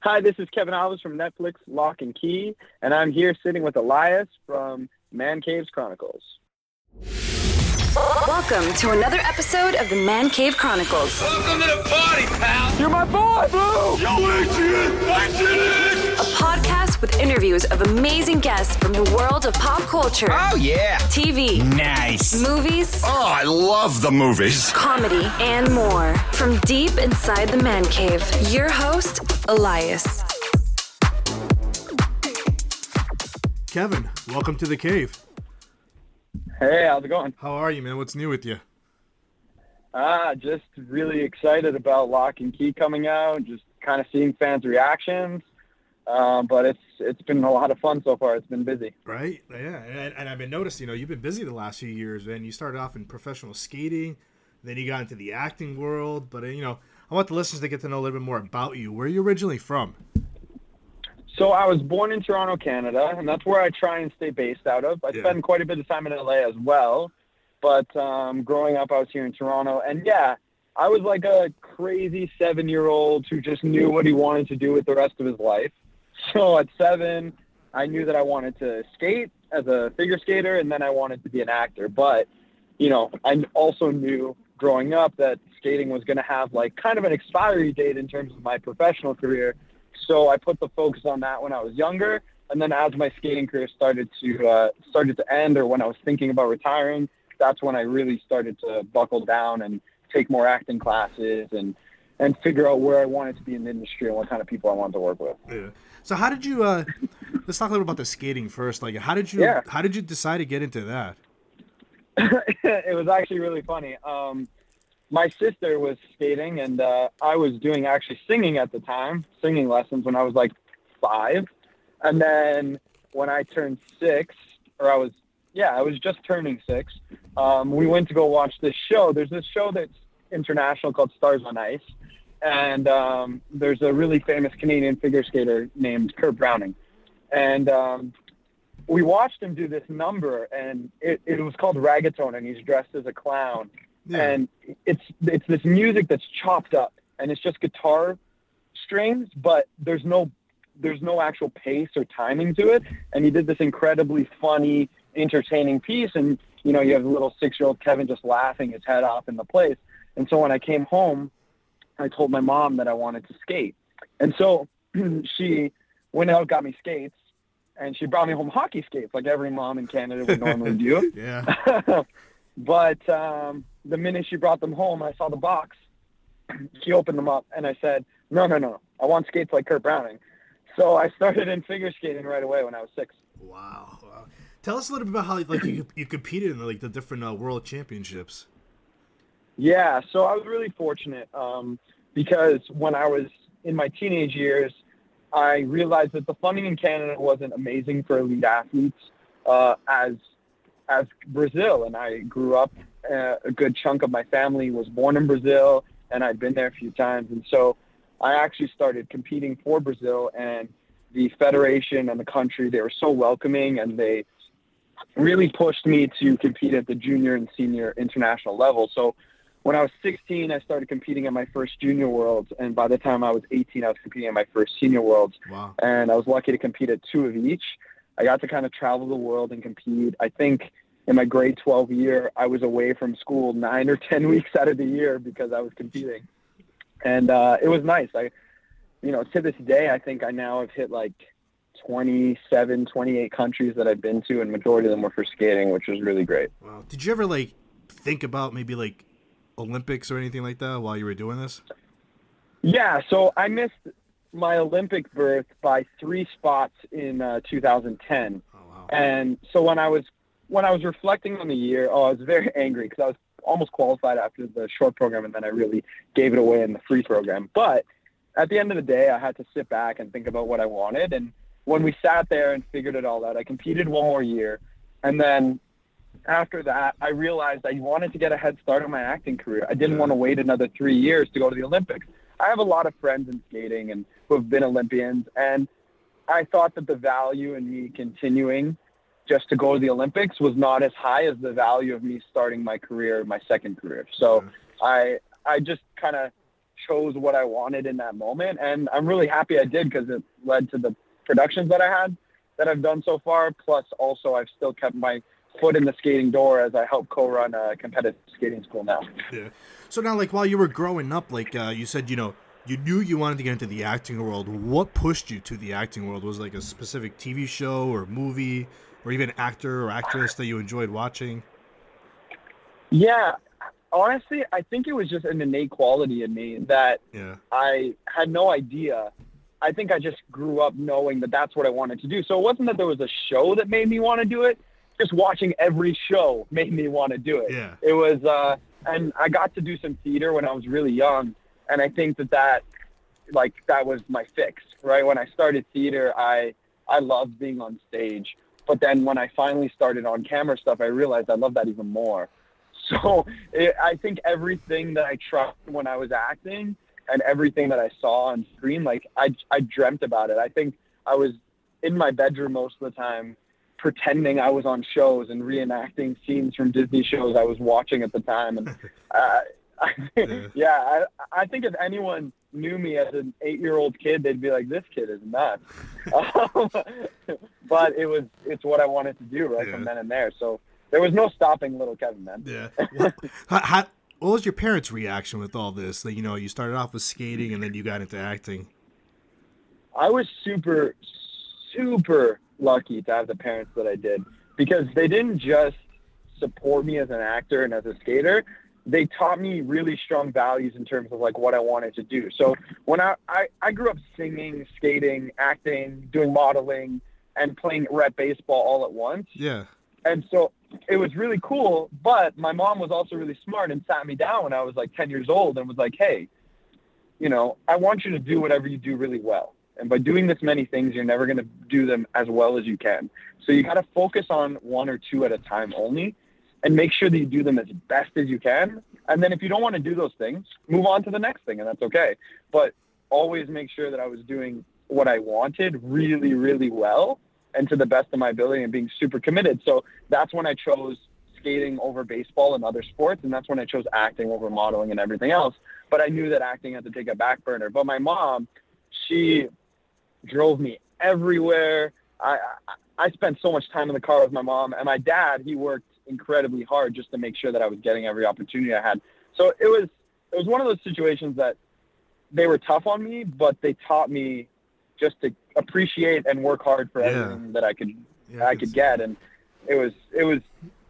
Hi, this is Kevin Alves from Netflix Locke and Key, and I'm here sitting with Elias from Man Caves Chronicles. Welcome to another episode of the Man Cave Chronicles, Welcome to the party, pal. You're my boy, Blue! Yo, Adrian, Adrian. A podcast with interviews of amazing guests from the world of pop culture, Oh yeah. TV, Nice. movies, Oh, I love the movies. comedy, and more. From deep inside the Man Cave, your host, Elias. Kevin, welcome to the cave. Hey, how's it going? How are you, man? What's new with you? Ah, just really excited about Locke and Key coming out. Just kind of seeing fans' reactions. Um, but it's it's been a lot of fun so far. It's been busy. Right? Yeah. And, and I've been noticing, you know, you've been busy the last few years, and you started off in professional skating, then you got into the acting world. But, uh, you know, I want the listeners to get to know a little bit more about you. Where are you originally from? So I was born in Toronto, Canada, and that's where I try and stay based out of. I Yeah. spend quite a bit of time in LA as well, but um, growing up, I was here in Toronto, and yeah, I was like a crazy seven-year-old who just knew what he wanted to do with the rest of his life. So at seven, I knew that I wanted to skate as a figure skater, and then I wanted to be an actor. But you know, I also knew growing up that skating was going to have like kind of an expiry date in terms of my professional career. So I put the focus on that when I was younger, and then as my skating career started to uh, started to end, or when I was thinking about retiring, that's when I really started to buckle down and take more acting classes and and figure out where I wanted to be in the industry and what kind of people I wanted to work with. Yeah. So how did you uh let's talk a little about the skating first. Like how did you Yeah. how did you decide to get into that? it was actually really funny. Um, my sister was skating, and uh, I was doing actually singing at the time, singing lessons when I was like five. And then when I turned six, or I was, yeah, I was just turning six, um, we went to go watch this show. There's this show that's international called Stars on Ice. And um, there's a really famous Canadian figure skater named Kurt Browning. And um, we watched him do this number, and it, it was called Ragatone, and he's dressed as a clown. Yeah. And it's it's this music that's chopped up, and it's just guitar strings, but there's no there's no actual pace or timing to it. And he did this incredibly funny, entertaining piece, and you know you have the little six year old Kevin just laughing his head off in the place. And so when I came home, I told my mom that I wanted to skate, and so she went out got me skates, and she brought me home hockey skates like every mom in Canada would normally do. yeah. but um, the minute she brought them home, I saw the box. She opened them up, and I said, "No, no, no! I want skates like Kurt Browning." So I started in figure skating right away when I was six. Wow. wow. Tell us a little bit about how like you you competed in like the different uh, world championships. Yeah, so I was really fortunate um, because when I was in my teenage years, I realized that the funding in Canada wasn't amazing for elite athletes uh, as as Brazil, and I grew up. Uh, a good chunk of my family was born in Brazil, and I'd been there a few times, and so I actually started competing for Brazil, and the federation and the country they were so welcoming, and they really pushed me to compete at the junior and senior international level. So when I was 16, I started competing at my first junior worlds, and by the time I was 18, I was competing at my first senior worlds, Wow. and I was lucky to compete at two of each. I got to kind of travel the world and compete. I think in my grade 12 year, I was away from school nine or 10 weeks out of the year because I was competing, and uh, it was nice. I, you know, to this day, I think I now have hit like 27, 28 countries that I've been to, and majority of them were for skating, which was really great. Wow. Did you ever like think about maybe like Olympics or anything like that while you were doing this? Yeah, so I missed my Olympic berth by three spots in uh, 2010, Oh wow. and so when I was when I was reflecting on the year, oh, I was very angry because I was almost qualified after the short program, and then I really gave it away in the free program. But at the end of the day, I had to sit back and think about what I wanted. And when we sat there and figured it all out, I competed one more year, and then after that, I realized I wanted to get a head start on my acting career. I didn't want to wait another three years to go to the Olympics. I have a lot of friends in skating and who have been Olympians, and I thought that the value in me continuing just to go to the Olympics was not as high as the value of me starting my career, my second career. So I I just kind of chose what I wanted in that moment, and I'm really happy I did because it led to the productions that I had that I've done so far. Plus, also I've still kept my foot in the skating door as I help co-run a competitive skating school now. Yeah. So now, like while you were growing up, like uh, you said, you know, you knew you wanted to get into the acting world. What pushed you to the acting world? Was it like a specific TV show or movie, or even actor or actress that you enjoyed watching? Yeah, honestly, I think it was just an innate quality in me that Yeah. I had no idea. I think I just grew up knowing that that's what I wanted to do. So it wasn't that there was a show that made me want to do it. Just watching every show made me want to do it. Yeah. It was, uh, and I got to do some theater when I was really young, and I think that that, like, that was my fix. Right when I started theater, I I loved being on stage, but then when I finally started on camera stuff, I realized I love that even more. So it, I think everything that I tried when I was acting and everything that I saw on screen, like I, I dreamt about it. I think I was in my bedroom most of the time, pretending I was on shows and reenacting scenes from Disney shows I was watching at the time. And uh, Yeah. yeah, I, I think if anyone knew me as an eight-year-old kid, they'd be like, "This kid is nuts." Um, but it was it's what I wanted to do right Yeah. from then and there. So there was no stopping little Kevin, man. Yeah. How, what was your parents' reaction with all this? That you know, you started off with skating and then you got into acting. I was super, super lucky to have the parents that I did because they didn't just support me as an actor and as a skater. They taught me really strong values in terms of like what I wanted to do. So when I, I, I grew up singing, skating, acting, doing modeling, and playing rep baseball all at once. Yeah. And so it was really cool. But my mom was also really smart and sat me down when I was like 10 years old and was like, hey, you know, I want you to do whatever you do really well. And by doing this many things, you're never going to do them as well as you can. So you got to focus on one or two at a time only and make sure that you do them as best as you can. And then if you don't want to do those things, move on to the next thing, and that's okay. But always make sure that I was doing what I wanted really, really well and to the best of my ability and being super committed. So that's when I chose skating over baseball and other sports. And that's when I chose acting over modeling and everything else. But I knew that acting had to take a back burner. But my mom, she drove me everywhere. I, I, spent so much time in the car with my mom and my dad, he worked incredibly hard just to make sure that I was getting every opportunity I had. So it was, it was one of those situations that they were tough on me, but they taught me just to appreciate and work hard for Yeah. everything that I could Yeah, I could get, and it was it was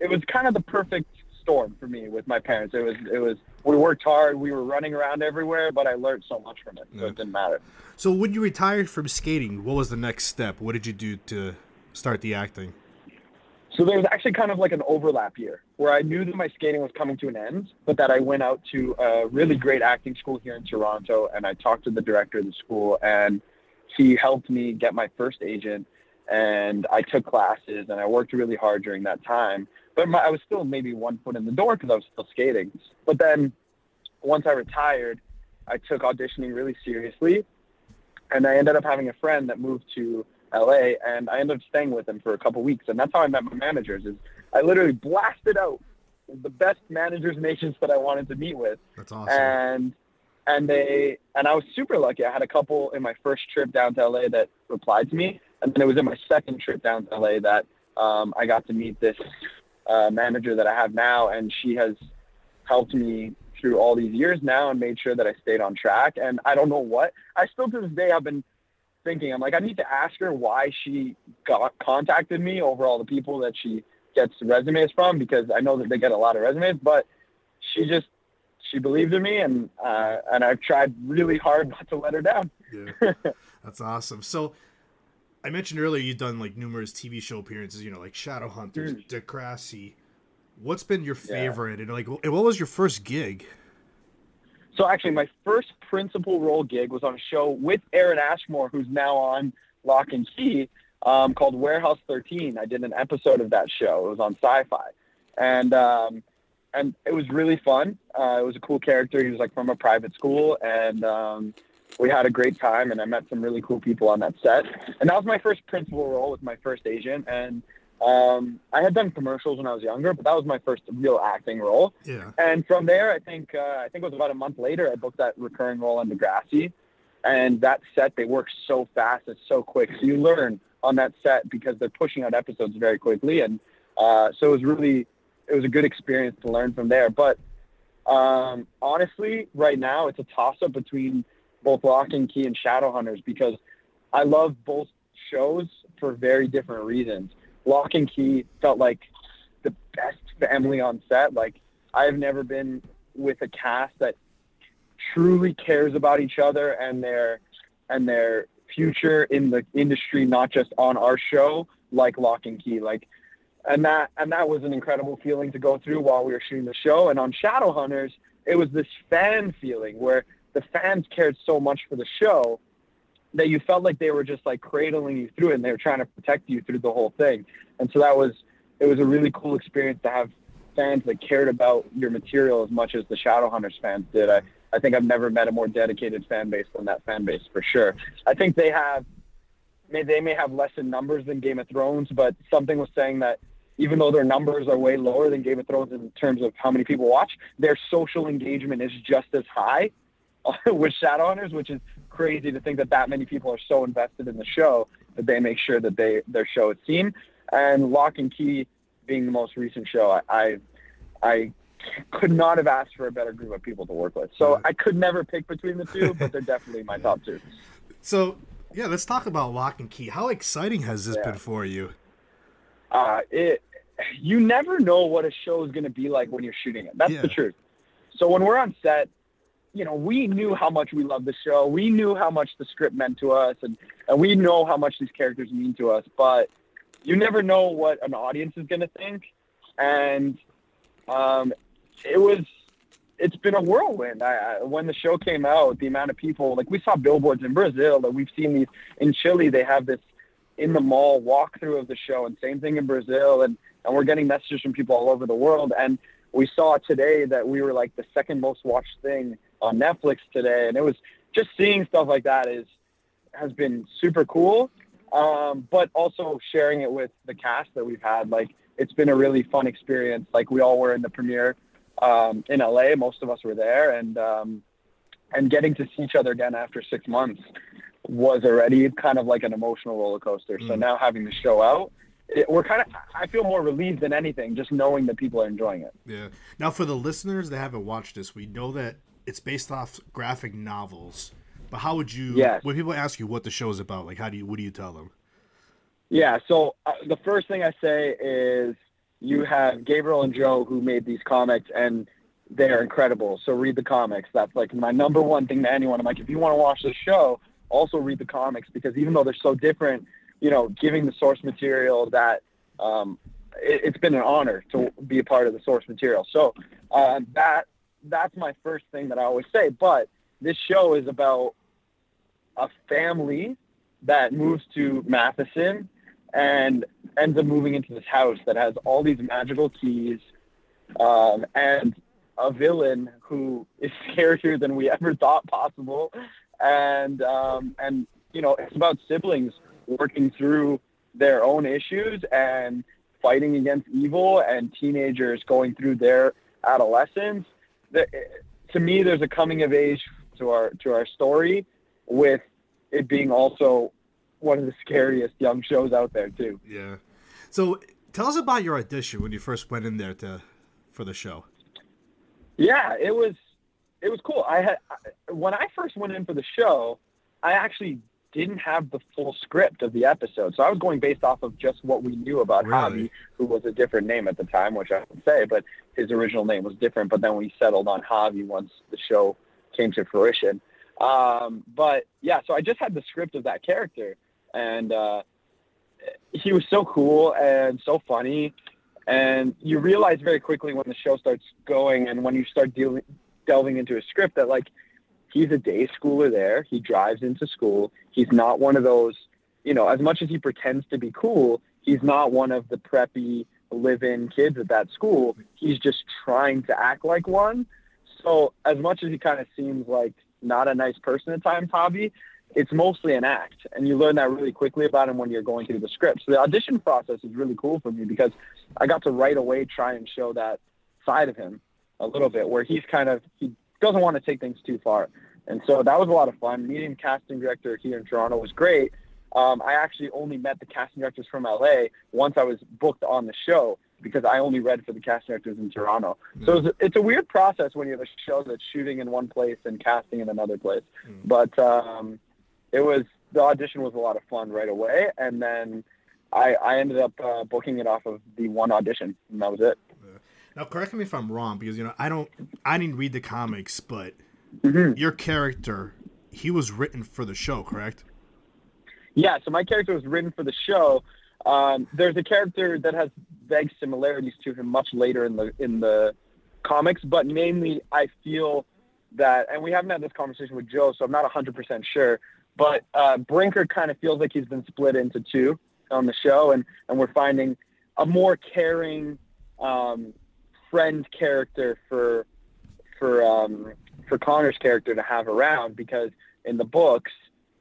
it was kind of the perfect storm for me with my parents. It was it was we worked hard, we were running around everywhere, but I learned so much from it, so Yeah. it didn't matter. So when you retired from skating, what was the next step? What did you do to start the acting? So there was actually kind of like an overlap year where I knew that my skating was coming to an end, but that I went out to a really great acting school here in Toronto and I talked to the director of the school and he helped me get my first agent and I took classes and I worked really hard during that time. But my, I was still maybe one foot in the door because I was still skating. But then once I retired, I took auditioning really seriously and I ended up having a friend that moved to LA and I ended up staying with him for a couple weeks and that's how I met my managers is I literally blasted out the best managers and agents that I wanted to meet with That's awesome. and and they and I was super lucky. I had a couple in my first trip down to LA that replied to me, and then it was in my second trip down to LA that um, I got to meet this uh, manager that I have now, and she has helped me through all these years now and made sure that I stayed on track. And I don't know what I still to this day I've been thinking. I'm like I need to ask her why she got contacted me over all the people that she gets resumes from because I know that they get a lot of resumes, but she just she believed in me and uh, and I've tried really hard not to let her down. Yeah. That's awesome. So I mentioned earlier you've done like numerous TV show appearances, you know, like Shadowhunters, Degrassi. What's been your Hmm. Yeah. favorite? And like, what was your first gig? So actually, my first principal role gig was on a show with Aaron Ashmore, who's now on Locke and Key, um, called Warehouse 13. I did an episode of that show. It was on Sci-Fi, and um, and it was really fun. Uh, it was a cool character. He was like from a private school, and um, we had a great time. And I met some really cool people on that set. And that was my first principal role with my first agent. And Um, I had done commercials when I was younger, but that was my first real acting role. Yeah. And from there, I think uh, I think it was about a month later, I booked that recurring role on Degrassi. And that set, they work so fast, it's so quick. So you learn on that set because they're pushing out episodes very quickly, and uh, so it was really it was a good experience to learn from there. But um, honestly, right now it's a toss up between both Locke and Key and Shadowhunters because I love both shows for very different reasons. Locke and Key felt like the best family on set. Like I've never been with a cast that truly cares about each other and their and their future in the industry, not just on our show, like Locke and Key. Like and that and that was an incredible feeling to go through while we were shooting the show. And on Shadowhunters, it was this fan feeling where the fans cared so much for the show that you felt like they were just like cradling you through it and they were trying to protect you through the whole thing. And so that was it was a really cool experience to have fans that cared about your material as much as the Shadowhunters fans did. I, I think I've never met a more dedicated fan base than that fan base for sure. I think they have may they may have less in numbers than Game of Thrones, but something was saying that even though their numbers are way lower than Game of Thrones in terms of how many people watch, their social engagement is just as high with Shadowhunters, which is crazy to think that that many people are so invested in the show that they make sure that they their show is seen. And Locke and Key being the most recent show, I I, I could not have asked for a better group of people to work with. So I could never pick between the two, but they're definitely my top two. So yeah, let's talk about Locke and Key. How exciting has this Yeah. been for you? uh, it you never know what a show is going to be like when you're shooting it. That's Yeah. the truth. So when we're on set, you know, we knew how much we loved the show. We knew how much the script meant to us, and and we know how much these characters mean to us. But you never know what an audience is going to think, and um, it was. It's been a whirlwind. I, I, when the show came out, the amount of people, like we saw billboards in Brazil, that we've seen these in Chile. They have this in the mall walkthrough of the show, and same thing in Brazil, and and we're getting messages from people all over the world. And we saw today that we were like the second most watched thing on Netflix today, and it was just seeing stuff like that is has been super cool. Um, but also sharing it with the cast that we've had, like it's been a really fun experience. Like we all were in the premiere um, in LA, most of us were there, and um, and getting to see each other again after six months was already kind of like an emotional roller coaster. So Mm. now having the show out, it, we're kind of I feel more relieved than anything just knowing that people are enjoying it. Yeah. Now, for the listeners that haven't watched this, we know that it's based off graphic novels. But how would you? Yes. When people ask you what the show is about, like how do you? What do you tell them? Yeah. So uh, the first thing I say is you have Gabriel and Joe who made these comics and they're incredible. So read the comics. That's like my number one thing to anyone. I'm like, if you want to watch the show, also read the comics because even though they're so different, you know, giving the source material that um, it, it's been an honor to be a part of the source material. So uh, that that's my first thing that I always say. But this show is about a family that moves to Matheson and ends up moving into this house that has all these magical keys um, and a villain who is scarier than we ever thought possible. And um, and you know, it's about siblings working through their own issues and fighting against evil, and teenagers going through their adolescence. The, to me, there's a coming of age to our to our story, with it being also one of the scariest young shows out there too. Yeah. So tell us about your audition when you first went in there to for the show. Yeah, it was it was cool. I had when I first went in for the show, I actually didn't have the full script of the episode, so I was going based off of just what we knew about Really? Javi, who was a different name at the time, which I would say, but his original name was different. But then we settled on Javi once the show came to fruition. Um, but yeah, so I just had the script of that character, and uh, he was so cool and so funny. And you realize very quickly when the show starts going and when you start dealing, delving into a script that like he's a day schooler there. He drives into school. He's not one of those, you know, as much as he pretends to be cool, he's not one of the preppy live-in kids at that school. He's just trying to act like one. So as much as he kind of seems like not a nice person at times, Javi, it's mostly an act, and you learn that really quickly about him when you're going through the script. So the audition process is really cool for me because I got to right away try and show that side of him a little bit, where he's kind of he doesn't want to take things too far, and so that was a lot of fun. Meeting casting director here in Toronto was great. Um, I actually only met the casting directors from LA once I was booked on the show because I only read for the casting directors in Toronto. So it's a, it's a weird process when you have a show that's shooting in one place and casting in another place. But um, it was the audition was a lot of fun right away, and then I, I ended up uh, booking it off of the one audition, and that was it. Now, correct me if I'm wrong, because you know I don't, I didn't read the comics, but Mm-hmm. your character, he was written for the show, correct? Yeah, so my character was written for the show. Um, there's a character that has vague similarities to him much later in the in the comics, but mainly I feel that, and we haven't had this conversation with Joe, so I'm not 100% sure. But uh, Brinker kind of feels like he's been split into two on the show, and and we're finding a more caring um, friend character for for um, for Connor's character to have around because in the books,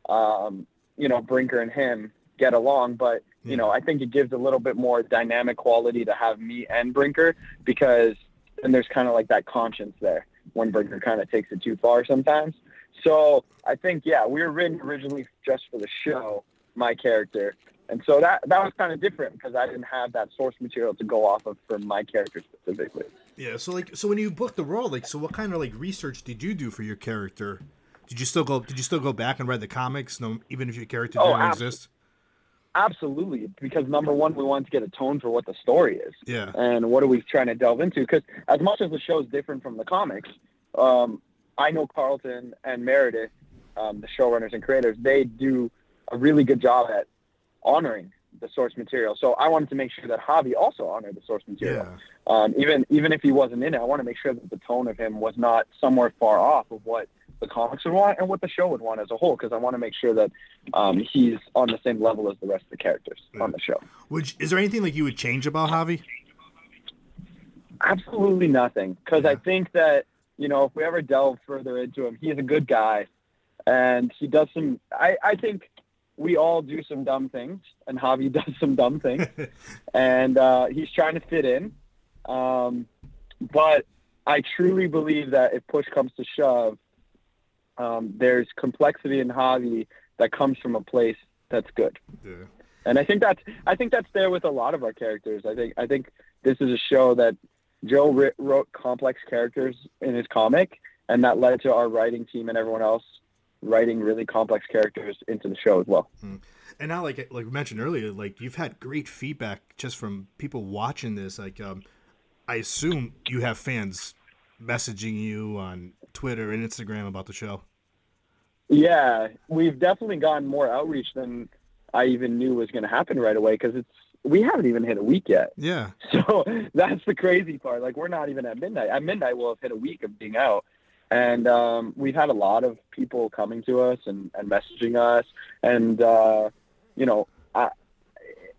um, you know, Brinker and him get along, but you know, I think it gives a little bit more dynamic quality to have me and Brinker because then there's kind of like that conscience there when Brinker kind of takes it too far sometimes. So I think yeah, we were written originally just for the show, my character, and so that that was kind of different because I didn't have that source material to go off of for my character specifically. Yeah. So like, so when you booked the role, like, so what kind of like research did you do for your character? Did you still go? Did you still go back and read the comics, no, even if your character Oh, didn't ab- exist? Absolutely, because number one, we wanted to get a tone for what the story is. Yeah. and what are we trying to delve into? Because as much as the show is different from the comics, um, I know Carlton and Meredith, um, the showrunners and creators, they do a really good job at honoring the source material. So I wanted to make sure that Javi also honored the source material. Um, even even if he wasn't in it, I want to make sure that the tone of him was not somewhere far off of what the comics would want and what the show would want as a whole. Because I want to make sure that um, he's on the same level as the rest of the characters on the show. Would you- is there anything like you would change about Javi? Absolutely nothing. Because I think that, you know, if we ever delve further into him, he's a good guy. And he does some, I, I think we all do some dumb things, and Javi does some dumb things. and uh, he's trying to fit in. Um, but I truly believe that if push comes to shove, um, there's complexity in Javi that comes from a place that's good. Yeah. And I think that's I think that's there with a lot of our characters. I think I think this is a show that Joe wrote complex characters in his comic, and that led to our writing team and everyone else writing really complex characters into the show as well. And now, like like we mentioned earlier, like you've had great feedback just from people watching this. Like, um, I assume you have fans messaging you on Twitter and Instagram about the show. Yeah, we've definitely gotten more outreach than I even knew was going to happen right away because it's we haven't even hit a week yet. Yeah. So that's the crazy part. Like we're not even at midnight. At midnight, we'll have hit a week of being out, and um, we've had a lot of people coming to us and, and messaging us, and uh, you know, I,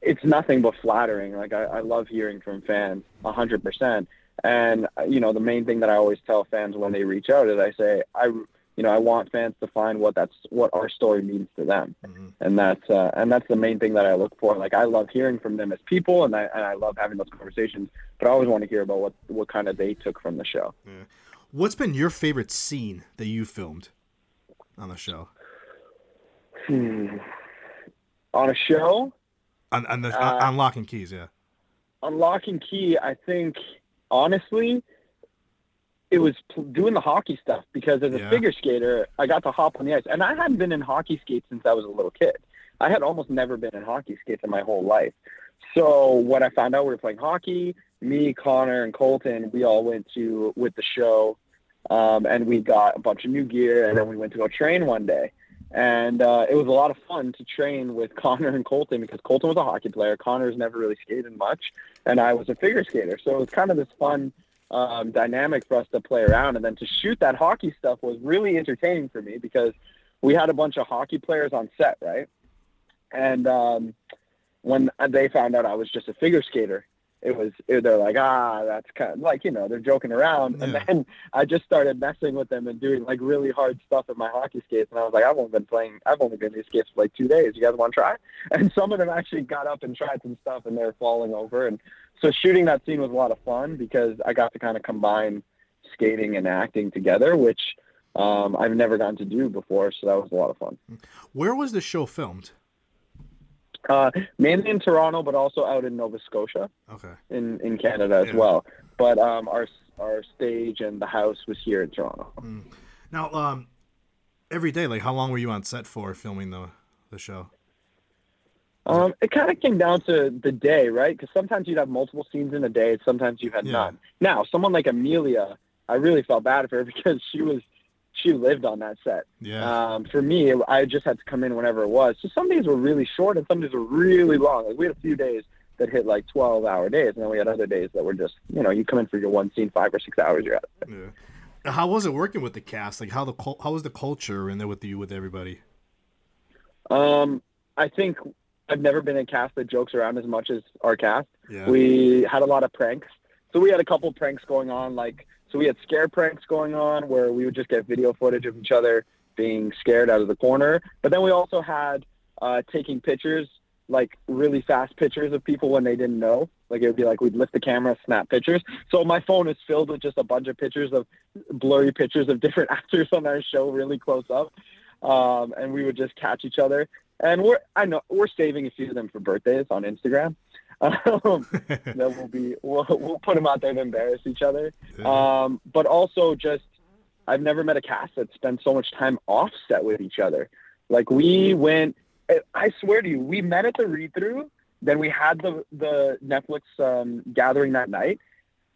it's nothing but flattering. Like I, I love hearing from fans, a hundred percent. And you know, the main thing that I always tell fans when they reach out is I say I. You know, I want fans to find what that's what our story means to them, and that's uh, and that's the main thing that I look for. Like I love hearing from them as people, and I and I love having those conversations. But I always want to hear about what what kind of they took from the show. What's been your favorite scene that you filmed on the show? Hmm. On a show, On, on the Uh, on Locke and Keys, yeah. on Locke and Key, I think honestly, it was doing the hockey stuff because as a Yeah. figure skater, I got to hop on the ice, and I hadn't been in hockey skates since I was a little kid. I had almost never been in hockey skates in my whole life. So when I found out we were playing hockey, me, Connor, and Colton, we all went to with the show, um, and we got a bunch of new gear, and then we went to go train one day. And uh, it was a lot of fun to train with Connor and Colton because Colton was a hockey player. Connor's never really skated much, and I was a figure skater. So it was kind of this fun um, dynamic for us to play around. And then to shoot that hockey stuff was really entertaining for me because we had a bunch of hockey players on set, right? And um, when they found out I was just a figure skater, it was it, they're like ah that's kind of like you know they're joking around. And then I just started messing with them and doing like really hard stuff in my hockey skates. And I was like I've only been playing I've only been in these skates for like two days. You guys want to try? And some of them actually got up and tried some stuff and they were falling over. And so shooting that scene was a lot of fun because I got to kind of combine skating and acting together which um, I've never gotten to do before. So that was a lot of fun. Where was the show filmed? Uh, mainly in Toronto but also out in Nova Scotia Okay. in, in Canada as Yeah. well. But um, our our stage and the house was here in Toronto. Now, um, every day, like, how long were you on set for filming the the show? Um, it kind of came down to the day, right? Because sometimes you'd have multiple scenes in a day, sometimes you had Yeah. none. Now, someone like Emilia, I really felt bad for her because she was she lived on that set. Yeah. Um, for me, I just had to come in whenever it was. So some days were really short and some days were really long. Like we had a few days that hit like twelve hour days, and then we had other days that were just you know you come in for your one scene, five or six hours, you're out. yeah. How was it working with the cast? Like, how the how was the culture in there with you with everybody? Um, I think I've never been in a cast that jokes around as much as our cast. Yeah. We had a lot of pranks. So we had a couple pranks going on, like so we had scare pranks going on where we would just get video footage of each other being scared out of the corner. But then we also had uh, taking pictures, like really fast pictures of people when they didn't know. Like it would be like we'd lift the camera, snap pictures. So my phone is filled with just a bunch of pictures of blurry pictures of different actors on our show, really close up. Um, and we would just catch each other. And we're I know we're saving a few of them for birthdays on Instagram. Um, that will be we'll, we'll put them out there to embarrass each other. Um, but also just I've never met a cast that spent so much time offset with each other. Like we went, I- I swear to you, we met at the read through. Then we had the the Netflix um, gathering that night,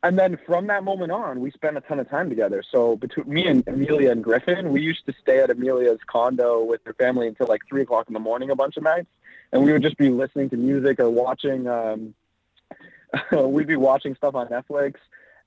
and then from that moment on, we spent a ton of time together. So between me and Emilia and Griffin, we used to stay at Emilia's condo with her family until like three o'clock in the morning a bunch of nights, and we would just be listening to music or watching. Um, we'd be watching stuff on Netflix,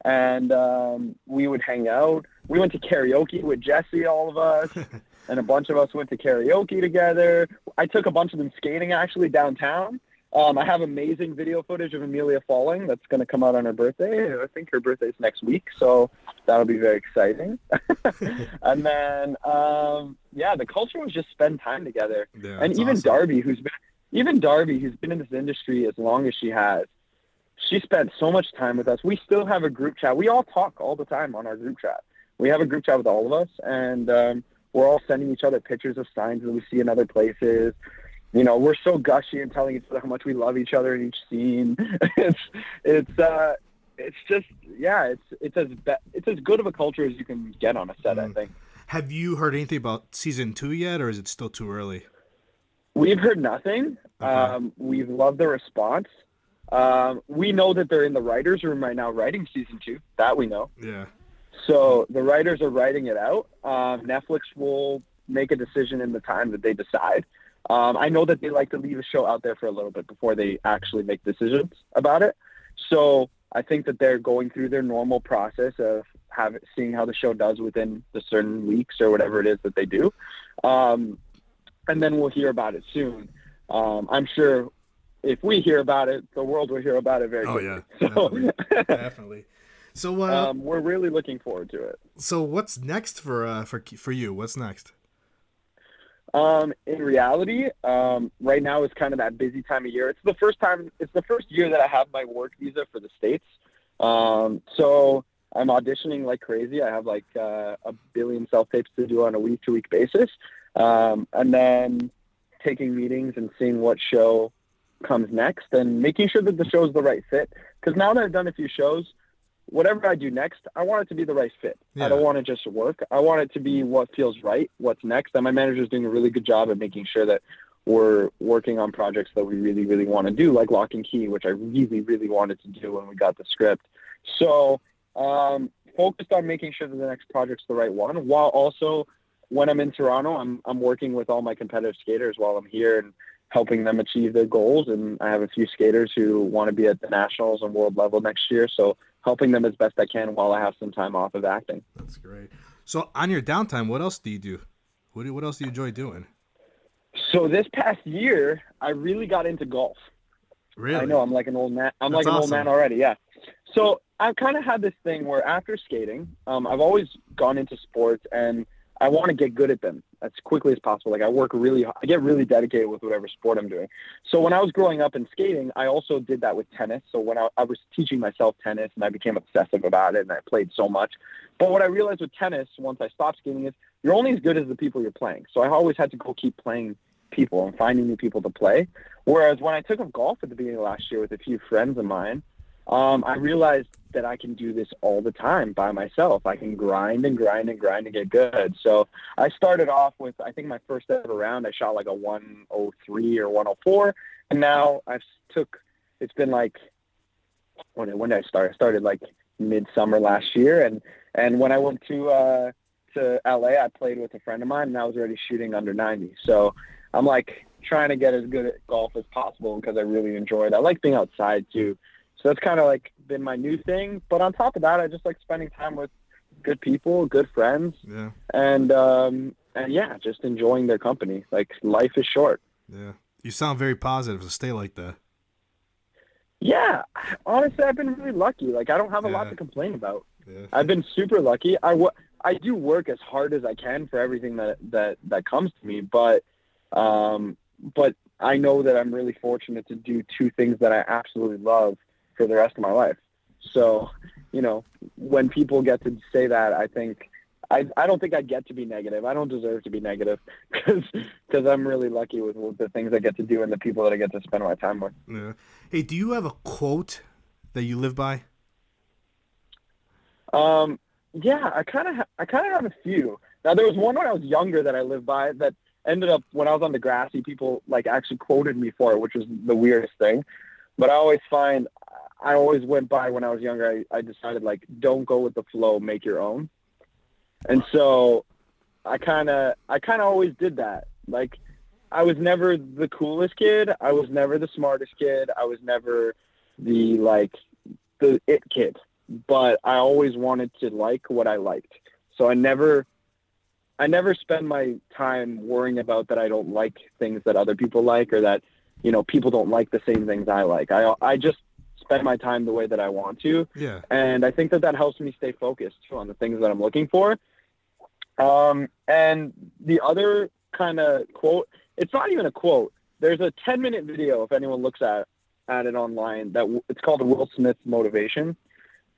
and um, we would hang out. We went to karaoke with Jesse, all of us, and a bunch of us went to karaoke together. I took a bunch of them skating actually downtown. Um, I have amazing video footage of Emilia falling that's going to come out on her birthday. I think her birthday's next week, so that'll be very exciting. and then, um, yeah, the culture was just spend time together. Yeah, and even awesome. Darby, who's been even Darby, who's been in this industry as long as she has, she spent so much time with us. We still have a group chat. We all talk all the time on our group chat. We have a group chat with all of us, and um, we're all sending each other pictures of signs that we see in other places. You know, we're so gushy and telling each other how much we love each other in each scene. it's it's uh, it's just yeah, it's it's as be- it's as good of a culture as you can get on a set. I Mm. think. Have you heard anything about season two yet, or is it still too early? We've heard nothing. Um, we've loved the response. Um, we know that they're in the writers' room right now writing season two. That we know. Yeah. So the writers are writing it out. Um, Netflix will make a decision in the time that they decide. Um, I know that they like to leave a show out there for a little bit before they actually make decisions about it. So I think that they're going through their normal process of have, seeing how the show does within the certain weeks or whatever it is that they do. Um, and then we'll hear about it soon. Um, I'm sure if we hear about it, the world will hear about it very Oh quickly. yeah. So Definitely. Definitely. So uh, um, we're really looking forward to it. so what's next for uh for for you? What's next? Um, in reality, um, right now is kind of that busy time of year. It's the first time, it's the first year that I have my work visa for the States. Um, so I'm auditioning like crazy. I have like uh, a billion self tapes to do on a week to week basis. Um, and then taking meetings and seeing what show comes next and making sure that the show is the right fit. Because now that I've done a few shows, whatever I do next, I want it to be the right fit. Yeah. I don't want it just to work. I want it to be what feels right, what's next. And my manager is doing a really good job at making sure that we're working on projects that we really, really want to do, like Locke and Key, which I really, really wanted to do when we got the script. So um, focused on making sure that the next project's the right one, while also when I'm in Toronto, I'm I'm working with all my competitive skaters while I'm here and helping them achieve their goals. And I have a few skaters who want to be at the nationals and world level next year, so helping them as best I can while I have some time off of acting. That's great. So on your downtime, what else do you do? What do, what else do you enjoy doing? So this past year, I really got into golf. Really? I know I'm like an old man. I'm That's like an old man already. Yeah. So I've kind of had this thing where after skating, um, I've always gone into sports and I want to get good at them as quickly as possible. Like I work really, I get really dedicated with whatever sport I'm doing. So when I was growing up in skating, I also did that with tennis. So when I, I was teaching myself tennis and I became obsessive about it and I played so much. But what I realized with tennis once I stopped skating is you're only as good as the people you're playing. So I always had to go keep playing people and finding new people to play. Whereas when I took up golf at the beginning of last year with a few friends of mine, um, I realized that I can do this all the time by myself. I can grind and grind and grind and get good. So I started off with, I think my first ever round, I shot like a 103 or 104. And now I've took, it's been like, when, when did I start? I started like midsummer last year. And, and when I went to, uh, to LA, I played with a friend of mine and I was already shooting under 90. So I'm like trying to get as good at golf as possible because I really enjoy it. I like being outside too. So that's kind of like been my new thing. But on top of that, I just like spending time with good people, good friends, Yeah. and um, and yeah, just enjoying their company. Like life is short. Yeah. You sound very positive. So stay like that. Yeah, honestly, I've been really lucky. Like I don't have a lot to complain about. Yeah. I've been super lucky. I wo- I do work as hard as I can for everything that that that comes to me, but um, but I know that I'm really fortunate to do two things that I absolutely love for the rest of my life. So, you know, when people get to say that, I think I I don't think I get to be negative. I don't deserve to be negative because because I'm really lucky with, with the things I get to do and the people that I get to spend my time with. Yeah. Hey, do you have a quote that you live by? Um, yeah, I kind of, ha- I kind of have a few. Now there was one when I was younger that I lived by that ended up when I was on Degrassi, people like actually quoted me for it, which was the weirdest thing. But I always find, I always went by when I was younger. I, I decided like, don't go with the flow, make your own. And so, I kind of, I kind of always did that. Like, I was never the coolest kid. I was never the smartest kid. I was never the like the it kid but I always wanted to like what I liked. So I never I never spend my time worrying about that I don't like things that other people like or that you know people don't like the same things I like. I I just spend my time the way that I want to Yeah. and I think that that helps me stay focused too on the things that I'm looking for. Um, and the other kind of quote, it's not even a quote. There's a 10 minute video if anyone looks at at it online that w- it's called Will Smith Motivation,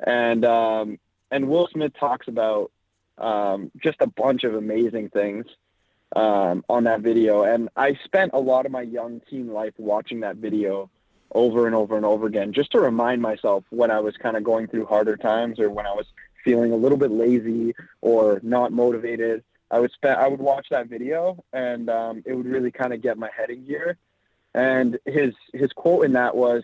and um, and Will Smith talks about um, just a bunch of amazing things um, on that video. And I spent a lot of my young teen life watching that video over and over and over again, just to remind myself when I was kind of going through harder times or when I was feeling a little bit lazy or not motivated. I would spend, I would watch that video, and um, it would really kind of get my head in gear. And his his quote in that was,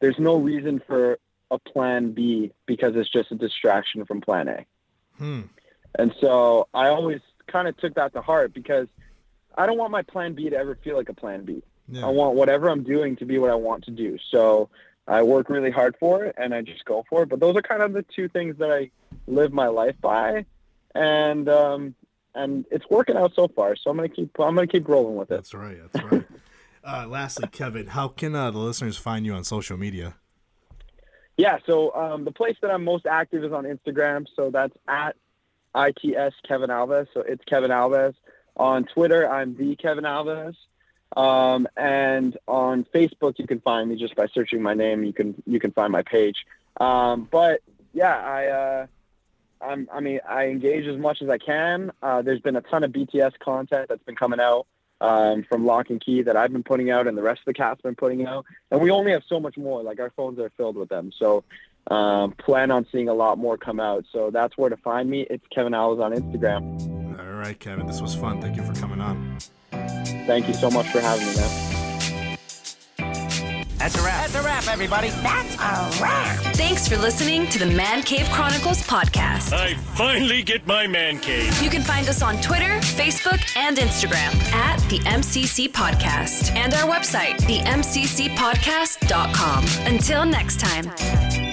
"There's no reason for a plan B because it's just a distraction from plan A." Hmm. And so I always kind of took that to heart because I don't want my plan B to ever feel like a plan B. Yeah. I want whatever I'm doing to be what I want to do. So I work really hard for it and I just go for it. But those are kind of the two things that I live my life by. And um and it's working out so far. So I'm gonna keep I'm gonna keep rolling with it. That's right. That's right. uh, lastly, Kevin, how can uh, the listeners find you on social media? Yeah, so um, the place that I'm most active is on Instagram. So that's at ITS Kevin Alves. So it's Kevin Alves. On Twitter, I'm the Kevin Alves. Um, and on Facebook, you can find me just by searching my name. You can you can find my page. Um, but yeah, I uh, I'm, I mean I engage as much as I can. Uh, there's been a ton of BTS content that's been coming out um, from Locke and Key that I've been putting out, and the rest of the cast been putting out. And we only have so much more. Like our phones are filled with them. So um, plan on seeing a lot more come out. So that's where to find me. It's Kevin Alves on Instagram. All right, Kevin, this was fun. Thank you for coming on. Thank you so much for having me, man. That's a wrap. That's a wrap, everybody. That's a wrap. Thanks for listening to the Man Cave Chronicles podcast. I finally get my man cave. You can find us on Twitter, Facebook, and Instagram at the MCC Podcast and our website, themccpodcast.com. Until next time.